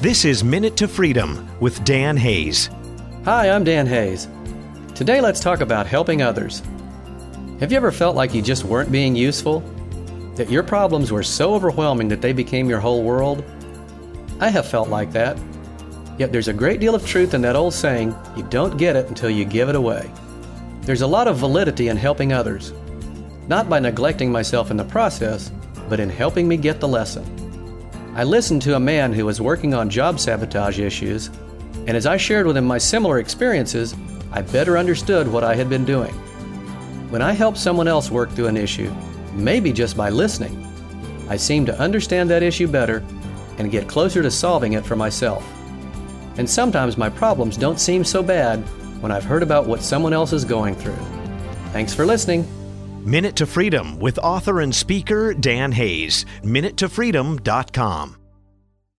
This is Minute to Freedom with Dan Hayes. Hi, I'm Dan Hayes. Today, let's talk about helping others. Have you ever felt like you just weren't being useful? That your problems were so overwhelming that they became your whole world? I have felt like that. Yet there's a great deal of truth in that old saying you don't get it until you give it away. There's a lot of validity in helping others, not by neglecting myself in the process, but in helping me get the lesson. I listened to a man who was working on job sabotage issues, and as I shared with him my similar experiences, I better understood what I had been doing. When I help someone else work through an issue, maybe just by listening, I seem to understand that issue better and get closer to solving it for myself. And sometimes my problems don't seem so bad when I've heard about what someone else is going through. Thanks for listening. Minute to Freedom with author and speaker Dan Hayes. MinuteToFreedom.com.